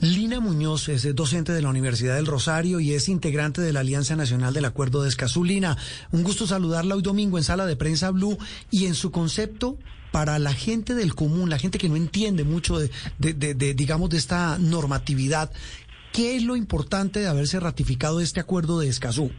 Lina Muñoz es docente de la Universidad del Rosario y es integrante de la Alianza Nacional del Acuerdo de Escazú. Lina, un gusto saludarla hoy domingo en Sala de Prensa Blue y en su concepto para la gente del común, la gente que no entiende mucho de, de, digamos, de esta normatividad, ¿qué es lo importante de haberse ratificado este acuerdo de Escazú?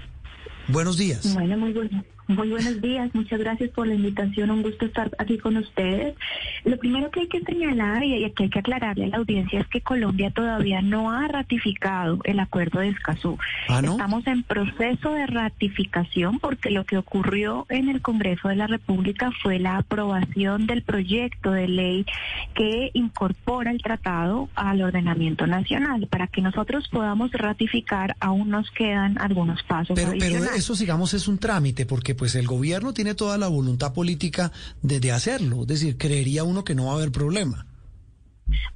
Buenos días. Bueno, muy bueno. Muy buenos días, muchas gracias por la invitación, un gusto estar aquí con ustedes. Lo primero que hay que señalar y que hay que aclararle a la audiencia es que Colombia todavía no ha ratificado el acuerdo de Escazú. ¿Ah, Estamos en proceso de ratificación porque lo que ocurrió en el Congreso de la República fue la aprobación del proyecto de ley que incorpora el tratado al ordenamiento nacional. Para que nosotros podamos ratificar aún nos quedan algunos pasos. Pero, pero eso, digamos, es un trámite porque pues el gobierno tiene toda la voluntad política de, hacerlo. Es decir, creería uno que no va a haber problema.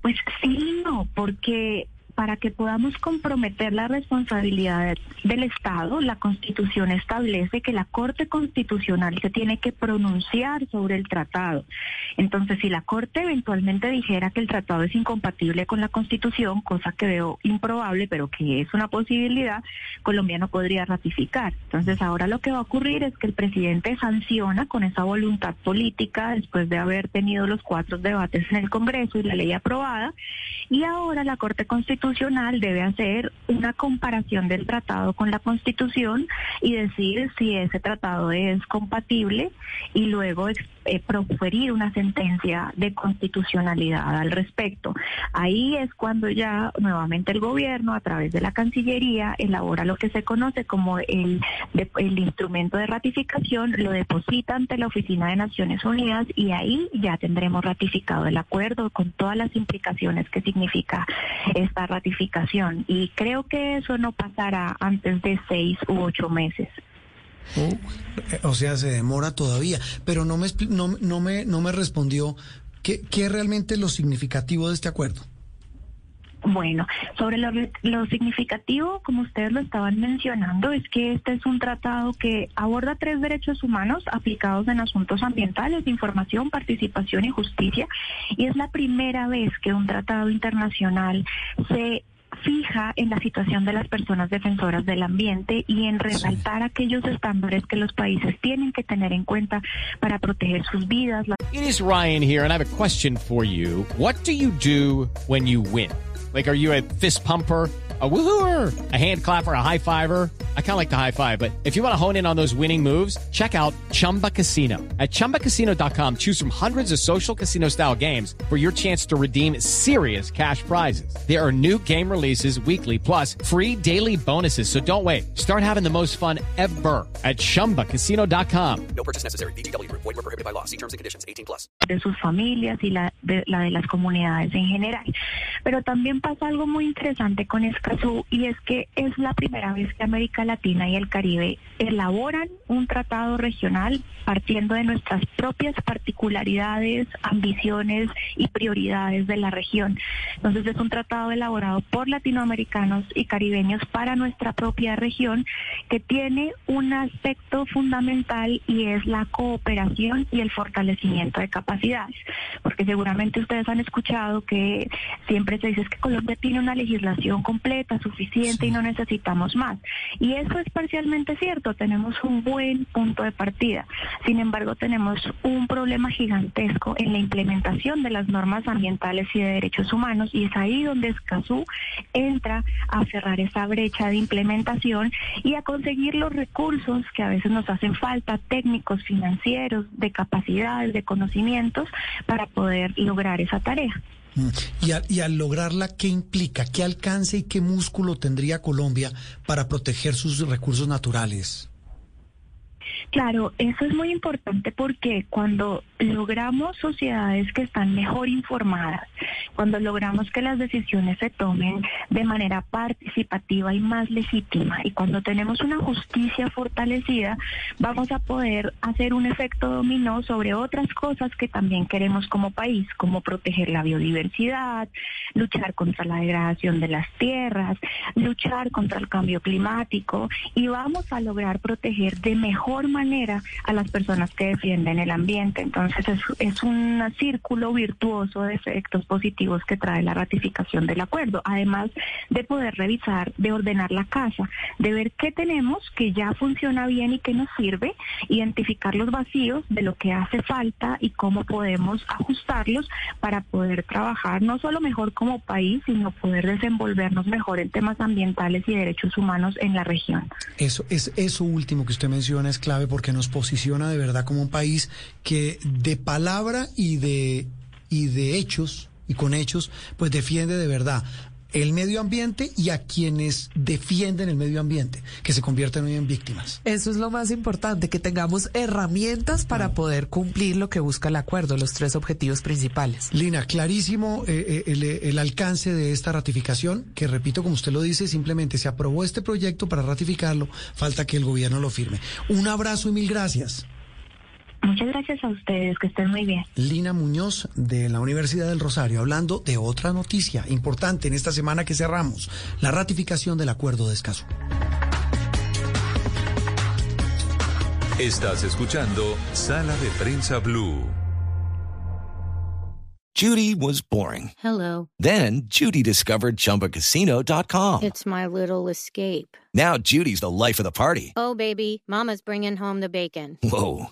Pues sí, no, porque para que podamos comprometer la responsabilidad del Estado, la Constitución establece que la Corte Constitucional se tiene que pronunciar sobre el tratado. Entonces, si la Corte eventualmente dijera que el tratado es incompatible con la Constitución, cosa que veo improbable, pero que es una posibilidad, Colombia no podría ratificar. Entonces, ahora lo que va a ocurrir es que el presidente sanciona con esa voluntad política después de haber tenido los cuatro debates en el Congreso y la ley aprobada, y ahora la Corte Constitucional debe hacer una comparación del tratado con la Constitución y decir si ese tratado es compatible y luego eh, proferir una sentencia de constitucionalidad al respecto. Ahí es cuando ya nuevamente el gobierno, a través de la Cancillería, elabora lo que se conoce como el, el instrumento de ratificación, lo deposita ante la Oficina de Naciones Unidas y ahí ya tendremos ratificado el acuerdo con todas las implicaciones que significa esta ratificación y creo que eso no pasará antes de seis u ocho meses. O sea, se demora todavía, pero no me, no, no me, no me respondió qué, qué realmente lo significativo de este acuerdo. Bueno, sobre lo, lo, significativo, como ustedes lo estaban mencionando, es que este es un tratado que aborda tres derechos humanos aplicados en asuntos ambientales, información, participación y justicia, y es la primera vez que un tratado internacional se fija en la situación de las personas defensoras del ambiente y en resaltar aquellos estándares que los países tienen que tener en cuenta para proteger sus vidas. It is Ryan here and I have a question for you. What do you do when you win? Like, are you a fist pumper? a woohooer, a hand clapper, a high fiver. I kind of like the high five, but if you want to hone in on those winning moves, check out Chumba Casino. At ChumbaCasino.com, choose from hundreds of social casino style games for your chance to redeem serious cash prizes. There are new game releases weekly, plus free daily bonuses. So don't wait. Start having the most fun ever at ChumbaCasino.com. No purchase necessary. BGW. Void were prohibited by law. See terms and conditions. 18 plus. De sus familias y la de, la de las comunidades en general. Pero también pasa algo muy interesante con esto y es que es la primera vez que América Latina y el Caribe elaboran un tratado regional partiendo de nuestras propias particularidades, ambiciones y prioridades de la región. Entonces es un tratado elaborado por latinoamericanos y caribeños para nuestra propia región que tiene un aspecto fundamental y es la cooperación y el fortalecimiento de capacidades. Porque seguramente ustedes han escuchado que siempre se dice que Colombia tiene una legislación completa suficiente y no necesitamos más. Y eso es parcialmente cierto, tenemos un buen punto de partida. Sin embargo, tenemos un problema gigantesco en la implementación de las normas ambientales y de derechos humanos y es ahí donde Escazú entra a cerrar esa brecha de implementación y a conseguir los recursos que a veces nos hacen falta, técnicos, financieros, de capacidades, de conocimientos, para poder lograr esa tarea. Mm. Y, al lograrla, ¿qué implica? ¿Qué alcance y qué músculo tendría Colombia para proteger sus recursos naturales? Claro, eso es muy importante porque cuando logramos sociedades que están mejor informadas, cuando logramos que las decisiones se tomen de manera participativa y más legítima, y cuando tenemos una justicia fortalecida, vamos a poder hacer un efecto dominó sobre otras cosas que también queremos como país, como proteger la biodiversidad, luchar contra la degradación de las tierras, luchar contra el cambio climático, y vamos a lograr proteger de mejor manera manera a las personas que defienden el ambiente. Entonces es, es un círculo virtuoso de efectos positivos que trae la ratificación del acuerdo, además de poder revisar, de ordenar la casa, de ver qué tenemos que ya funciona bien y que nos sirve, identificar los vacíos de lo que hace falta y cómo podemos ajustarlos para poder trabajar no solo mejor como país, sino poder desenvolvernos mejor en temas ambientales y derechos humanos en la región. Eso es eso último que usted menciona es clave porque nos posiciona de verdad como un país que de palabra y de y de hechos y con hechos pues defiende de verdad el medio ambiente y a quienes defienden el medio ambiente, que se convierten hoy en víctimas. Eso es lo más importante, que tengamos herramientas para poder cumplir lo que busca el acuerdo, los tres objetivos principales. Lina, clarísimo eh, eh, el, el alcance de esta ratificación, que repito, como usted lo dice, simplemente se aprobó este proyecto para ratificarlo, falta que el gobierno lo firme. Un abrazo y mil gracias. Muchas gracias a ustedes, que estén muy bien. Lina Muñoz de la Universidad del Rosario, hablando de otra noticia importante en esta semana que cerramos, la ratificación del acuerdo de Escazú. Estás escuchando Sala de Prensa Blue. Judy was boring. Hello. Then Judy discovered ChumbaCasino.com. It's my little escape. Now Judy's the life of the party. Oh, baby, Mama's bringing home the bacon. Whoa,